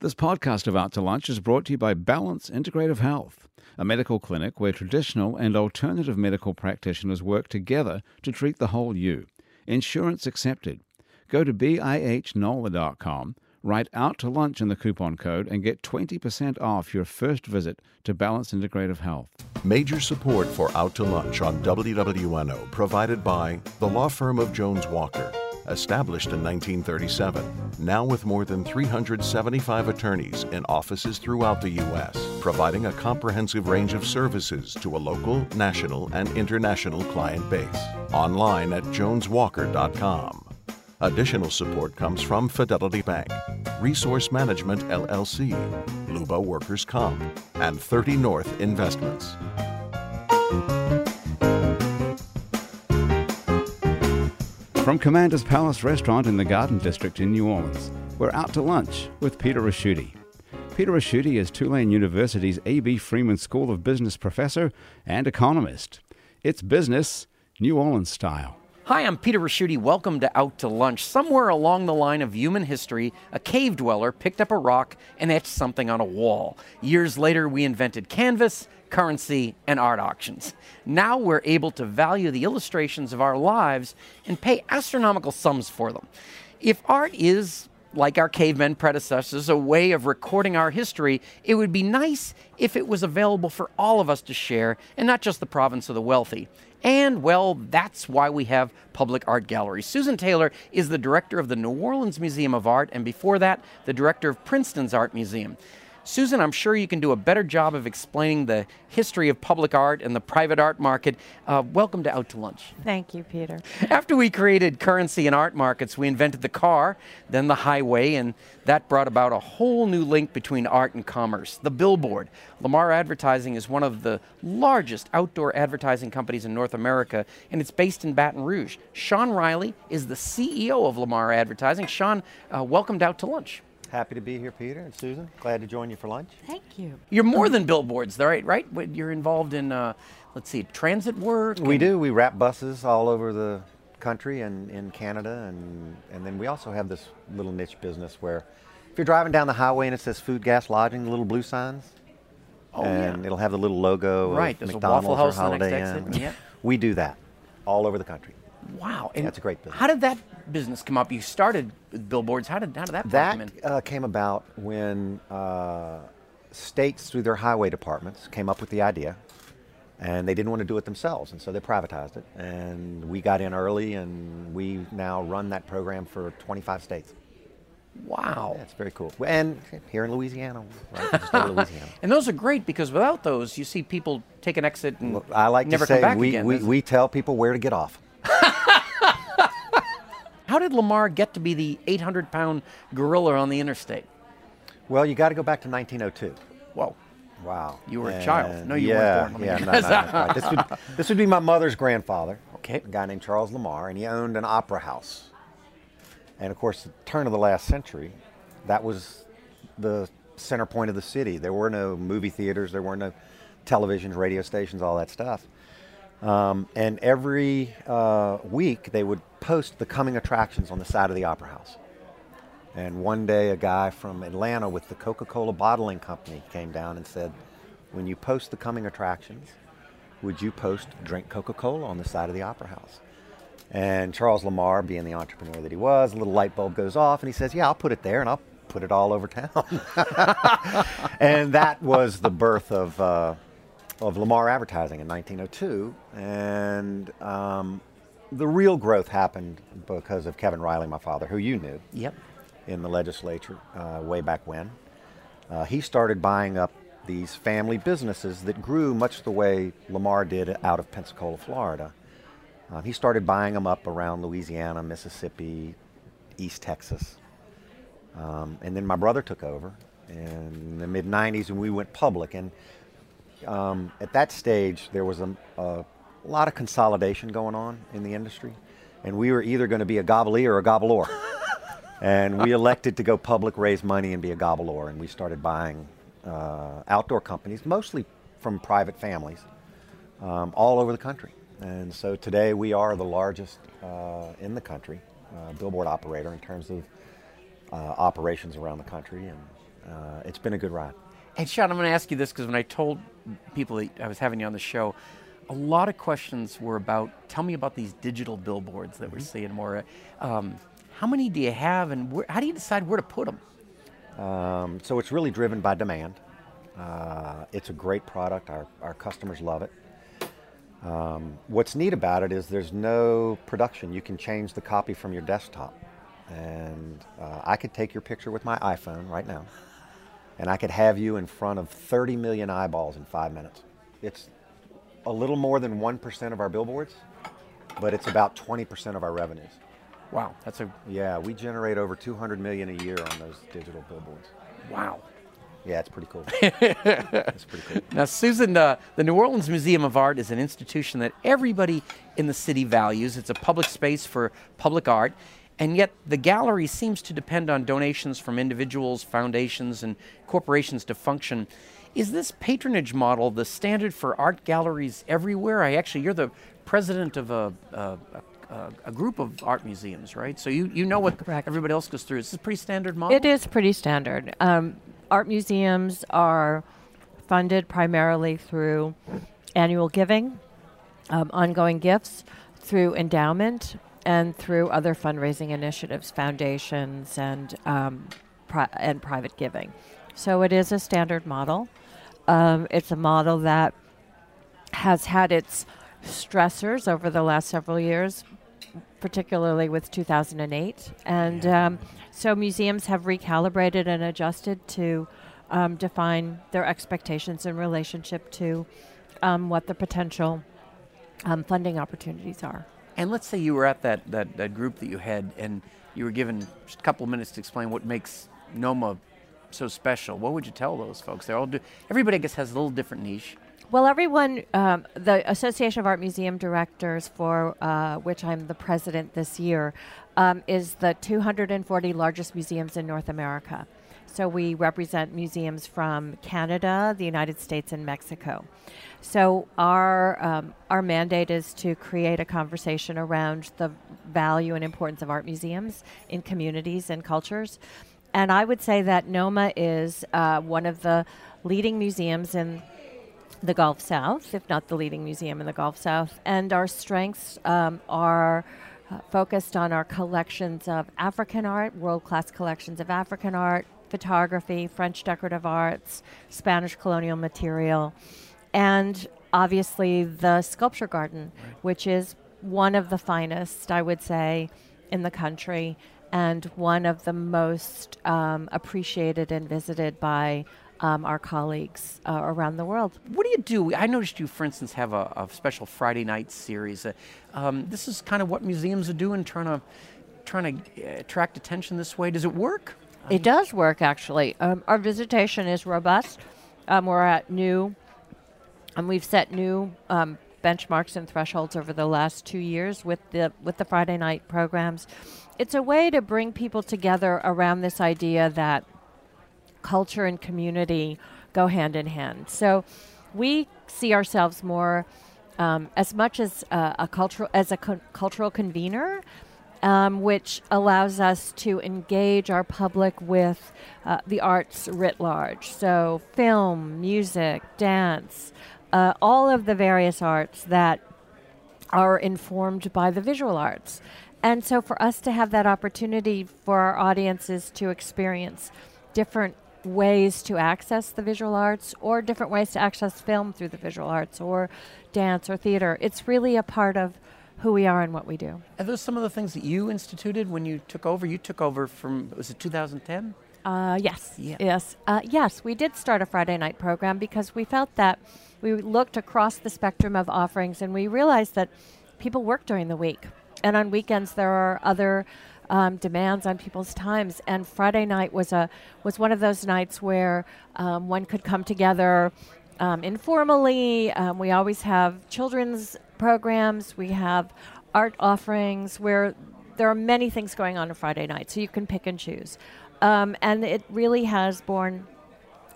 This podcast of Out to Lunch is brought to you by Balance Integrative Health, a medical clinic where traditional and alternative medical practitioners work together to treat the whole you. Insurance accepted. Go to bihnola.com, write Out to Lunch in the coupon code, and get 20% off your first visit to Balance Integrative Health. Major support for Out to Lunch on WWNO provided by the law firm of Jones Walker, established in 1937, now with more than 375 attorneys in offices throughout the U.S., providing a comprehensive range of services to a local, national, and international client base. Online at joneswalker.com. Additional support comes from Fidelity Bank, Resource Management LLC, Luba Workers Comp, and 30 North Investments. From Commander's Palace Restaurant in the Garden District in New Orleans, we're out to lunch with Peter Ricchiuti. Peter Ricchiuti is Tulane University's A.B. Freeman School of Business professor and economist. It's business, New Orleans style. Hi, I'm Peter Ricchiuti. Welcome to Out to Lunch. Somewhere along the line of human history, a cave dweller picked up a rock and etched something on a wall. Years later, we invented canvas, currency, and art auctions. Now we're able to value the illustrations of our lives and pay astronomical sums for them. If art is like our cavemen predecessors, a way of recording our history, it would be nice if it was available for all of us to share and not just the province of the wealthy. And, well, that's why we have public art galleries. Susan Taylor is the director of the New Orleans Museum of Art, and before that, the director of Princeton's Art Museum. Susan, I'm sure you can do a better job of explaining the history of public art and the private art market. Uh, welcome to Out to Lunch. Thank you, Peter. After we created currency and art markets, we invented the car, then the highway, and that brought about a whole new link between art and commerce. The billboard. Lamar Advertising is one of the largest outdoor advertising companies in North America, and it's based in Baton Rouge. Sean Reilly is the CEO of Lamar Advertising. Sean, uh, welcome to Out to Lunch. Happy to be here, Peter and Susan. Glad to join you for lunch. Thank you. You're more than billboards, though, right? Right? You're involved in, uh, let's see, transit work. We do. We wrap buses all over the country and in Canada, and and then we also have this little niche business where, if you're driving down the highway and it says food, gas, lodging, the little blue signs, Oh, and yeah. it'll have the little logo Right, of there's a McDonald's Waffle House or on the next Holiday exit, Inn. yeah. We do that all over the country. Wow. And That's a great business. How did that business come up? You started with billboards. How did, how did that, come That in? uh, came about when uh, states, through their highway departments, came up with the idea, and they didn't want to do it themselves, and so they privatized it. And we got in early, and we now run that program for 25 states. Wow. It's very cool. And here in Louisiana, right in the state of Louisiana. And those are great because without those, you see people take an exit and I like never to say come back we, again. we, we tell people where to get off. How did Lamar get to be the 800 pound gorilla on the interstate? Well, you got to go back to 1902. Whoa. Wow. You were a child. No, you yeah, weren't born. Yeah, Let no, guess. no, that's. This would, this would be my mother's grandfather. Okay. A guy named Charles Lamar, and he owned an opera house. And of course, the turn of the last century, that was the center point of the city. There were no movie theaters, there were no televisions, radio stations, all that stuff. Um, and every uh, week, they would post the coming attractions on the side of the opera house. And one day, a guy from Atlanta with the Coca Cola bottling company came down and said, When you post the coming attractions, would you post drink Coca Cola on the side of the opera house? And Charles Lamar, being the entrepreneur that he was, a little light bulb goes off and he says, Yeah, I'll put it there and I'll put it all over town. and that was the birth of, uh, of Lamar Advertising in 1902. And um, the real growth happened because of Kevin Reilly, my father, who you knew Yep. in the legislature uh, way back when. Uh, he started buying up these family businesses that grew much the way Lamar did out of Pensacola, Florida. Uh, he started buying them up around Louisiana, Mississippi, East Texas. Um, and then my brother took over in the mid 90s and we went public. And um, at that stage, there was a, a lot of consolidation going on in the industry. And we were either going to be a gobbler or a gobbler. and we elected to go public, raise money, and be a gobbler. And we started buying uh, outdoor companies, mostly from private families, um, all over the country. And so today we are the largest uh, in the country uh, billboard operator in terms of uh, operations around the country. And uh, it's been a good ride. Hey, Sean, I'm going to ask you this because when I told people that I was having you on the show, a lot of questions were about tell me about these digital billboards that we're seeing more. Um, how many do you have, and where, how do you decide where to put them? Um, so it's really driven by demand. Uh, it's a great product. Our, our customers love it. Um, what's neat about it is there's no production. You can change the copy from your desktop. And uh, I could take your picture with my iPhone right now, and I could have you in front of 30 million eyeballs in five minutes. It's a little more than 1% of our billboards, but it's about 20% of our revenues. Wow, that's a Yeah, we generate over 200 million a year on those digital billboards. wow. Yeah, it's pretty cool. it's pretty cool. Now, Susan, uh, the New Orleans Museum of Art is an institution that everybody in the city values. It's a public space for public art, and yet the gallery seems to depend on donations from individuals, foundations, and corporations to function. Is this patronage model the standard for art galleries everywhere? I actually, you're the president of a, a, a, a group of art museums, right? So you, you know what Correct. everybody else goes through. Is this a pretty standard model? It is pretty standard. Um, art museums are funded primarily through annual giving, um, ongoing gifts, through endowment, and through other fundraising initiatives, foundations, and um, pri- and private giving. So it is a standard model. Um, it's a model that has had its stressors over the last several years, particularly with 2008. And um, so museums have recalibrated and adjusted to um, define their expectations in relationship to um, what the potential um, funding opportunities are. And let's say you were at that, that, that group that you had and you were given just a couple of minutes to explain what makes NOMA so special. What would you tell those folks? They're all do, everybody, I guess, has a little different niche. Well, everyone, um, the Association of Art Museum Directors, for uh, which I'm the president this year, um, is the 240 largest museums in North America. So we represent museums from Canada, the United States, and Mexico. So our um, our mandate is to create a conversation around the value and importance of art museums in communities and cultures. And I would say that NOMA is uh, one of the leading museums in the Gulf South, if not the leading museum in the Gulf South. And our strengths um, are uh, focused on our collections of African art, world class collections of African art, photography, French decorative arts, Spanish colonial material, and obviously the sculpture garden, which is one of the finest, I would say, in the country and one of the most um, appreciated and visited by um, our colleagues uh, around the world. What do you do? I noticed you, for instance, have a, a special Friday night series. Uh, um, this is kind of what museums are doing, trying to trying to uh, attract attention this way. Does it work? It does work, actually. Um, our visitation is robust. Um, we're at new, and we've set new um, benchmarks and thresholds over the last two years with the with the Friday night programs. It's a way to bring people together around this idea that culture and community go hand in hand. So we see ourselves more um, as much as uh, a cultural as a cu- cultural convener, um, which allows us to engage our public with uh, the arts writ large. So film, music, dance, uh, all of the various arts that are informed by the visual arts. And so for us to have that opportunity for our audiences to experience different ways to access the visual arts or different ways to access film through the visual arts or dance or theater, it's really a part of who we are and what we do. Are those some of the things that you instituted when you took over? You took over from was it 2010? Uh, yes. Yeah. Yes. Uh, yes. We did start a Friday night program because we felt that we looked across the spectrum of offerings and we realized that people work during the week. And on weekends, there are other um, demands on people's times. And Friday night was a was one of those nights where um, one could come together um, informally. Um, we always have children's programs. We have art offerings where there are many things going on on Friday night, so you can pick and choose. Um, and it really has borne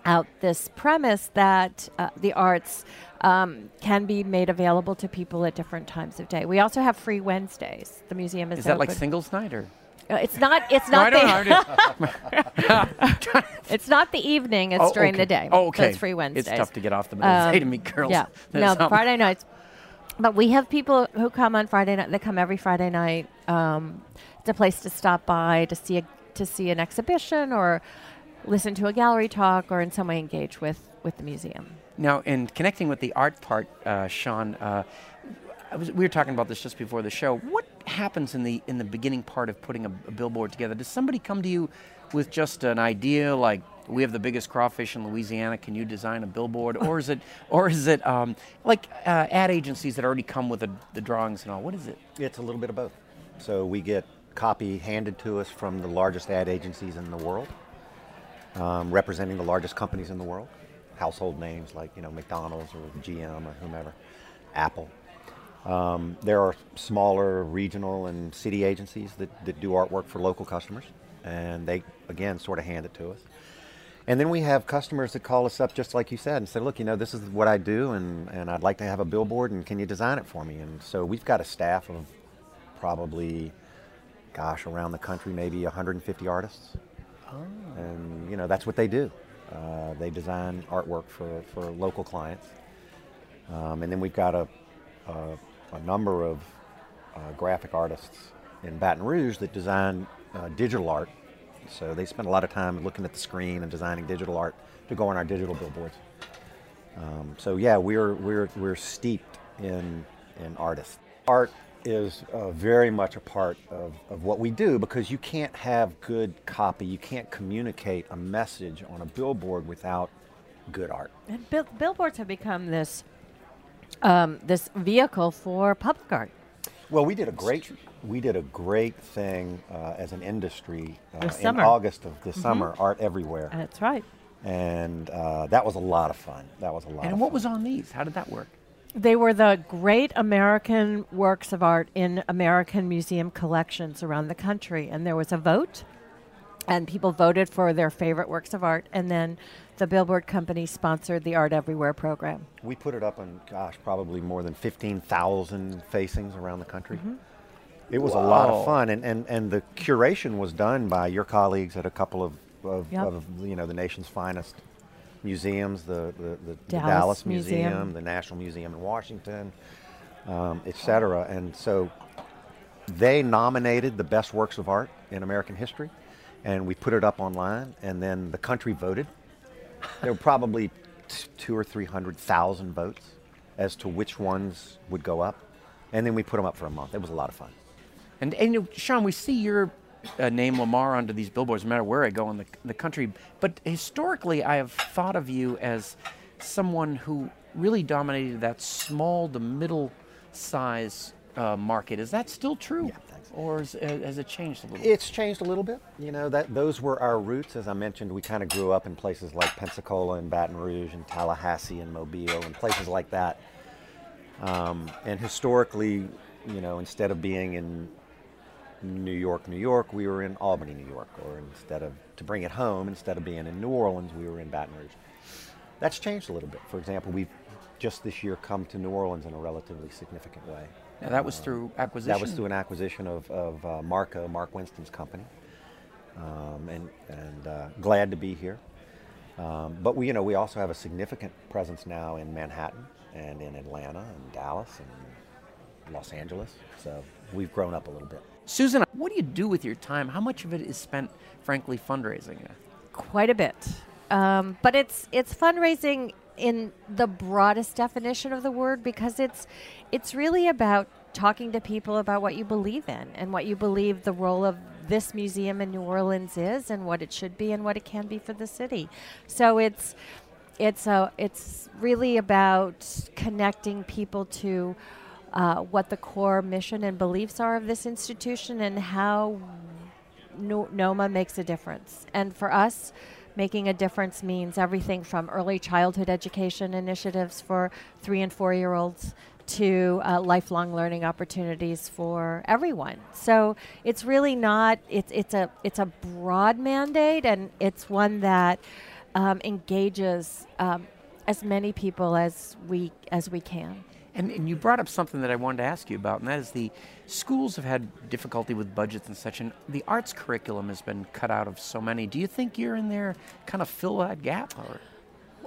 out this premise that uh, the arts um, can be made available to people at different times of day. We also have free Wednesdays. The museum is, Is that like open. singles night or? Uh, It's not. It's No, not know. the. it's not the evening. It's Oh, during okay. the day. Oh, okay. So it's free Wednesdays. It's tough to get off the middle of the day to Um, meet girls. Yeah. There's No. Friday nights. But we have people who come on Friday night. They come every Friday night. Um, it's a place to stop by to see a, to see an exhibition or listen to a gallery talk or in some way engage with with the museum. Now, in connecting with the art part, uh, Sean, uh, was, we were talking about this just before the show. What happens in the in the beginning part of putting a, a billboard together? Does somebody come to you with just an idea like? We have the biggest crawfish in Louisiana. Can you design a billboard, or is it, or is it um, like uh, ad agencies that already come with the, the drawings and all? What is it? It's a little bit of both. So we get copy handed to us from the largest ad agencies in the world, um, representing the largest companies in the world, household names like you know McDonald's or GM or whomever, Apple. Um, there are smaller regional and city agencies that, that do artwork for local customers, and they again sort of hand it to us. And then we have customers that call us up just like you said and say, look, you know, this is what I do and, and I'd like to have a billboard and can you design it for me? And so we've got a staff of probably, gosh, around the country, maybe 150 artists. And, you know, that's what they do. Uh, they design artwork for, for local clients. Um, and then we've got a, a, a number of uh, graphic artists in Baton Rouge that design uh, digital art. So they spend a lot of time looking at the screen and designing digital art to go on our digital billboards. Um, so yeah, we're we're we're steeped in in artists. Art is uh, very much a part of, of what we do because you can't have good copy, you can't communicate a message on a billboard without good art. And bill- billboards have become this um, this vehicle for public art. Well, we did a great we did a great thing uh, as an industry uh, This in. August of this summer, Art Everywhere, That's right. and uh, that was a lot of fun. That was a lot. And of what fun. was on these? How did that work? They were the great American works of art in American museum collections around the country. And there was a vote, and people voted for their favorite works of art. And then the Billboard Company sponsored the Art Everywhere program. We put it up on, gosh, probably more than 15,000 facings around the country. It was a lot of fun, and, and, and the curation was done by your colleagues at a couple of, of, Yep. of you know the nation's finest museums, the, the, the, the Dallas Dallas Museum. Museum, the National Museum in Washington, um, et cetera. And so they nominated the best works of art in American history, and we put it up online, and then the country voted. There were probably two or three hundred thousand votes as to which ones would go up, and then we put them up for a month. It was a lot of fun. And, and you know, Sean, we see your uh, name Lamar onto these billboards no matter where I go in the, the country. But historically, I have thought of you as someone who really dominated that small to middle size uh, market. Is that still true? Yeah, thanks. Or is, uh, has it changed a little? It's changed a little bit. You know that those were our roots. As I mentioned, we kind of grew up in places like Pensacola and Baton Rouge and Tallahassee and Mobile and places like that. Um, and historically, you know, instead of being in New York, New York, we were in Albany, New York, or instead of to bring it home, instead of being in New Orleans, we were in Baton Rouge. That's changed a little bit. For example, we've just this year come to New Orleans in a relatively significant way. Now, that was through acquisition. That was through an acquisition of, of uh, Marco, Mark Winston's company, um, and and uh, glad to be here. Um, but we, you know, we also have a significant presence now in Manhattan and in Atlanta and Dallas and Los Angeles. So we've grown up a little bit. Susan, what do you do with your time? How much of it is spent, frankly, fundraising? quite a bit. Um, but it's it's fundraising in the broadest definition of the word because it's it's really about talking to people about what you believe in and what you believe the role of this museum in New Orleans is and what it should be and what it can be for the city. So it's it's a it's really about connecting people to uh, what the core mission and beliefs are of this institution and how no- NOMA makes a difference. And for us, making a difference means everything from early childhood education initiatives for three and four year olds to uh, lifelong learning opportunities for everyone. So it's really not it's it's a it's a broad mandate and it's one that um, engages um, as many people as we as we can. And, and you brought up something that I wanted to ask you about, and that is the schools have had difficulty with budgets and such, and the arts curriculum has been cut out of so many. Do you think you're in there kind of fill that gap? Or?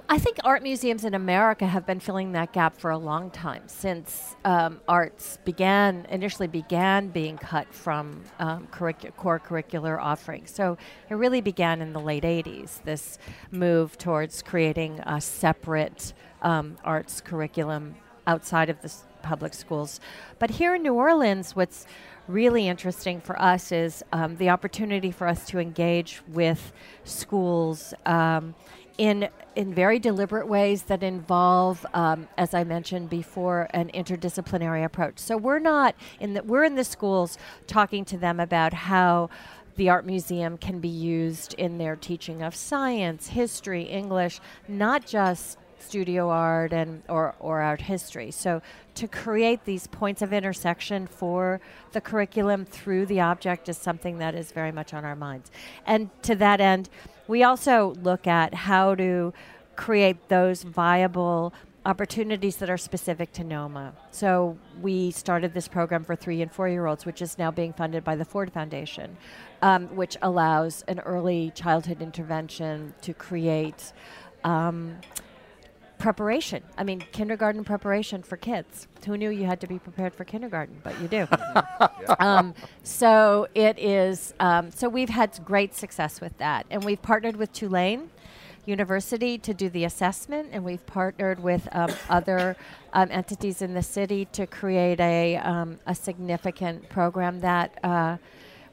I think art museums in America have been filling that gap for a long time since um, arts began initially began being cut from um, curricu- core curricular offerings. So it really began in the late '80s. This move towards creating a separate um, arts curriculum outside of the public schools. But here in New Orleans, what's really interesting for us is um, the opportunity for us to engage with schools um, in in very deliberate ways that involve, um, as I mentioned before, an interdisciplinary approach. So we're not in the we're in the schools talking to them about how the art museum can be used in their teaching of science, history, English, not just studio art and or, or art history. So to create these points of intersection for the curriculum through the object is something that is very much on our minds. And to that end, we also look at how to create those viable opportunities that are specific to NOMA. So we started this program for three and four year olds, which is now being funded by the Ford Foundation, um, which allows an early childhood intervention to create. Um, preparation. I mean, kindergarten preparation for kids. Who knew you had to be prepared for kindergarten? But you do. um, so it is. Um, so we've had great success with that, and we've partnered with Tulane. University to do the assessment, and we've partnered with um, other um, entities in the city to create a, um, a significant program that uh,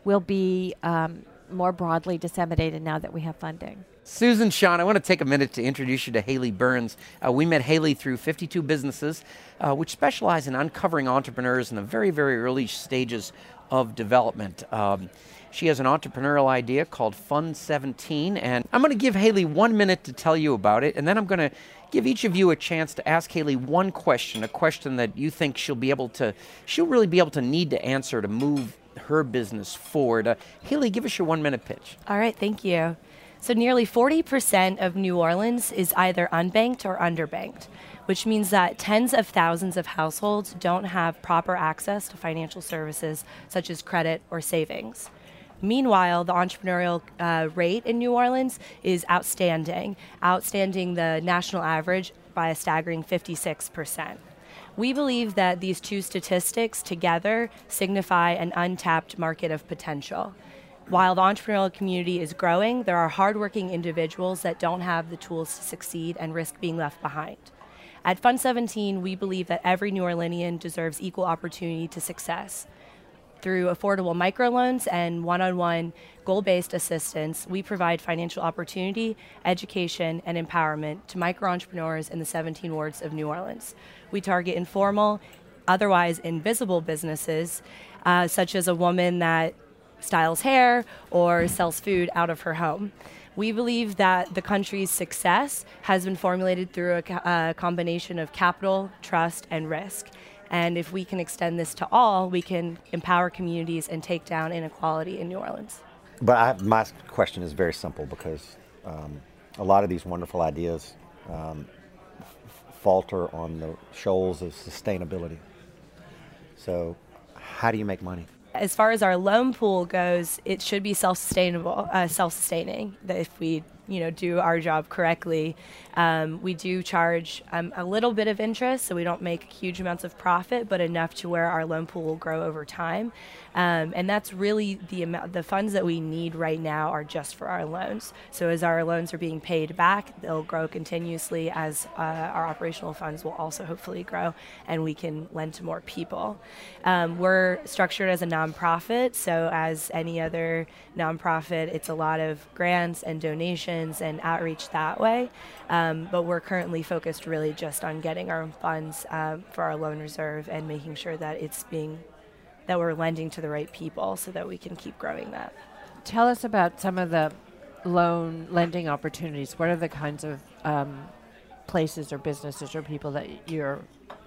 will be um, more broadly disseminated now that we have funding. Susan Sean, I want to take a minute to introduce you to Haley Burns. Uh, we met Haley through 52 Businesses, uh, which specialize in uncovering entrepreneurs in the very, very early stages of development. Um, she has an entrepreneurial idea called Fund 17, and I'm going to give Haley one minute to tell you about it, and then I'm going to give each of you a chance to ask Haley one question, a question that you think she'll be able to, she'll really be able to need to answer to move her business forward. Uh, Haley, give us your one minute pitch. All right, thank you. So, nearly 40% of New Orleans is either unbanked or underbanked, which means that tens of thousands of households don't have proper access to financial services such as credit or savings. Meanwhile, the entrepreneurial uh, rate in New Orleans is outstanding, outstanding the national average by a staggering 56%. We believe that these two statistics together signify an untapped market of potential. While the entrepreneurial community is growing, there are hardworking individuals that don't have the tools to succeed and risk being left behind. At Fund 17, we believe that every New Orleanian deserves equal opportunity to success. Through affordable microloans and one on one goal based assistance, we provide financial opportunity, education, and empowerment to micro entrepreneurs in the 17 wards of New Orleans. We target informal, otherwise invisible businesses, uh, such as a woman that styles hair or sells food out of her home. We believe that the country's success has been formulated through a, a combination of capital, trust, and risk. And if we can extend this to all, we can empower communities and take down inequality in New Orleans. But I, my question is very simple because um, a lot of these wonderful ideas um, falter on the shoals of sustainability. So, how do you make money? As far as our loan pool goes, it should be self-sustainable, uh, self-sustaining. That if we, you know, do our job correctly, um, we do charge um, a little bit of interest, so we don't make huge amounts of profit, but enough to where our loan pool will grow over time. Um, and that's really the amount. The funds that we need right now are just for our loans. So as our loans are being paid back, they'll grow continuously. As uh, our operational funds will also hopefully grow, and we can lend to more people. Um, we're structured as a nonprofit, so as any other nonprofit, it's a lot of grants and donations and outreach that way. Um, but we're currently focused really just on getting our funds um, for our loan reserve and making sure that it's being that we're lending to the right people so that we can keep growing that. Tell us about some of the loan lending opportunities. What are the kinds of um, places or businesses or people that you're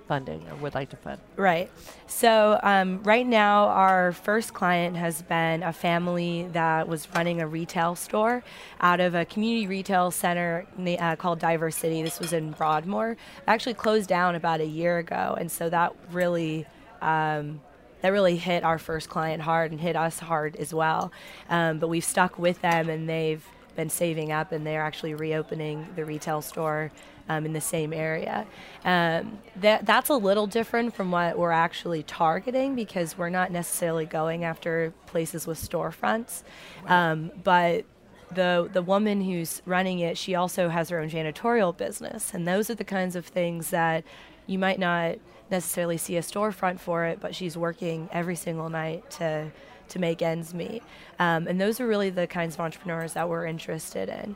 funding or would like to fund? Right. So, um, right now, our first client has been a family that was running a retail store out of a community retail center uh, called Diversity. This was in Broadmoor. It actually closed down about a year ago, and so that really. Um, that really hit our first client hard and hit us hard as well. Um, but we've stuck with them and they've been saving up and they're actually reopening the retail store um, in the same area. Um, that that's a little different from what we're actually targeting because we're not necessarily going after places with storefronts, um, but the the woman who's running it, she also has her own janitorial business, and those are the kinds of things that you might not necessarily see a storefront for it, but she's working every single night to to make ends meet. Um, and those are really the kinds of entrepreneurs that we're interested in.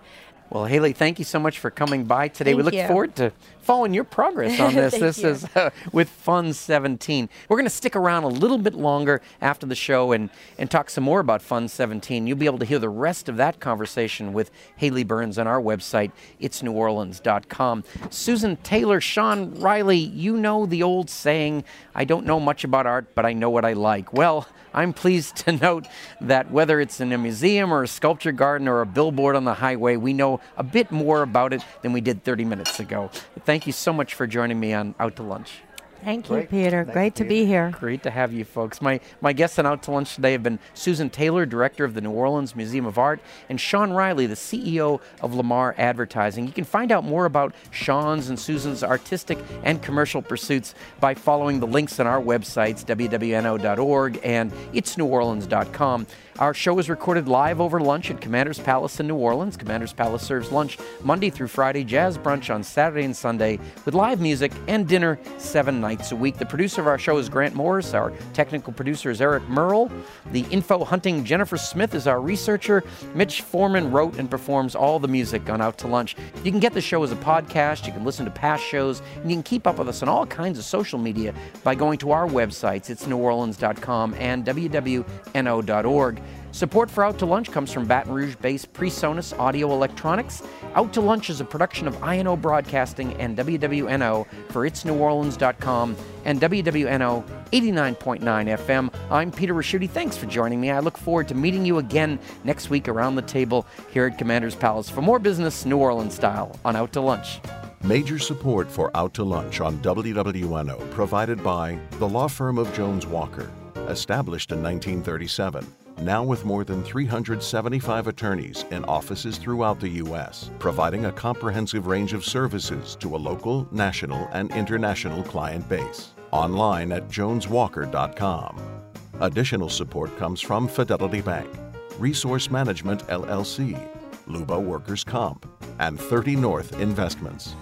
Well, Haley, thank you so much for coming by today. Thank we look you. forward to following your progress on this. this you. is uh, with Fund 17. We're going to stick around a little bit longer after the show and, and talk some more about Fund 17. You'll be able to hear the rest of that conversation with Haley Burns on our website, itsneworleans.com. Susan Taylor, Sean Reilly, you know the old saying, I don't know much about art, but I know what I like. Well, I'm pleased to note that whether it's in a museum or a sculpture garden or a billboard on the highway, we know a bit more about it than we did 30 minutes ago. Thank you so much for joining me on Out to Lunch. Thank you, Great. Peter. Thank Great you, to be here. Great to have you folks. My my guests on Out to Lunch today have been Susan Taylor, director of the New Orleans Museum of Art, and Sean Reilly, the CEO of Lamar Advertising. You can find out more about Sean's and Susan's artistic and commercial pursuits by following the links on our websites, wwno.org and itsneworleans.com. Our show is recorded live over lunch at Commander's Palace in New Orleans. Commander's Palace serves lunch Monday through Friday, jazz brunch on Saturday and Sunday, with live music and dinner seven nights a week. The producer of our show is Grant Morris. Our technical producer is Eric Merle. The info hunting Jennifer Smith is our researcher. Mitch Foreman wrote and performs all the music on Out to Lunch. You can get the show as a podcast. You can listen to past shows, and you can keep up with us on all kinds of social media by going to our websites. It's neworleans.com and wwno.org. Support for Out to Lunch comes from Baton Rouge based PreSonus Audio Electronics. Out to Lunch is a production of INO Broadcasting and WWNO for itsneworleans.com and WWNO 89.9 FM. I'm Peter Ricchiuti. Thanks for joining me. I look forward to meeting you again next week around the table here at Commander's Palace for more business New Orleans style on Out to Lunch. Major support for Out to Lunch on WWNO provided by the law firm of Jones Walker, established in 1937, now with more than 375 attorneys in offices throughout the U.S., providing a comprehensive range of services to a local, national, and international client base. Online at joneswalker.com. Additional support comes from Fidelity Bank, Resource Management LLC, Luba Workers Comp, and 30 North Investments.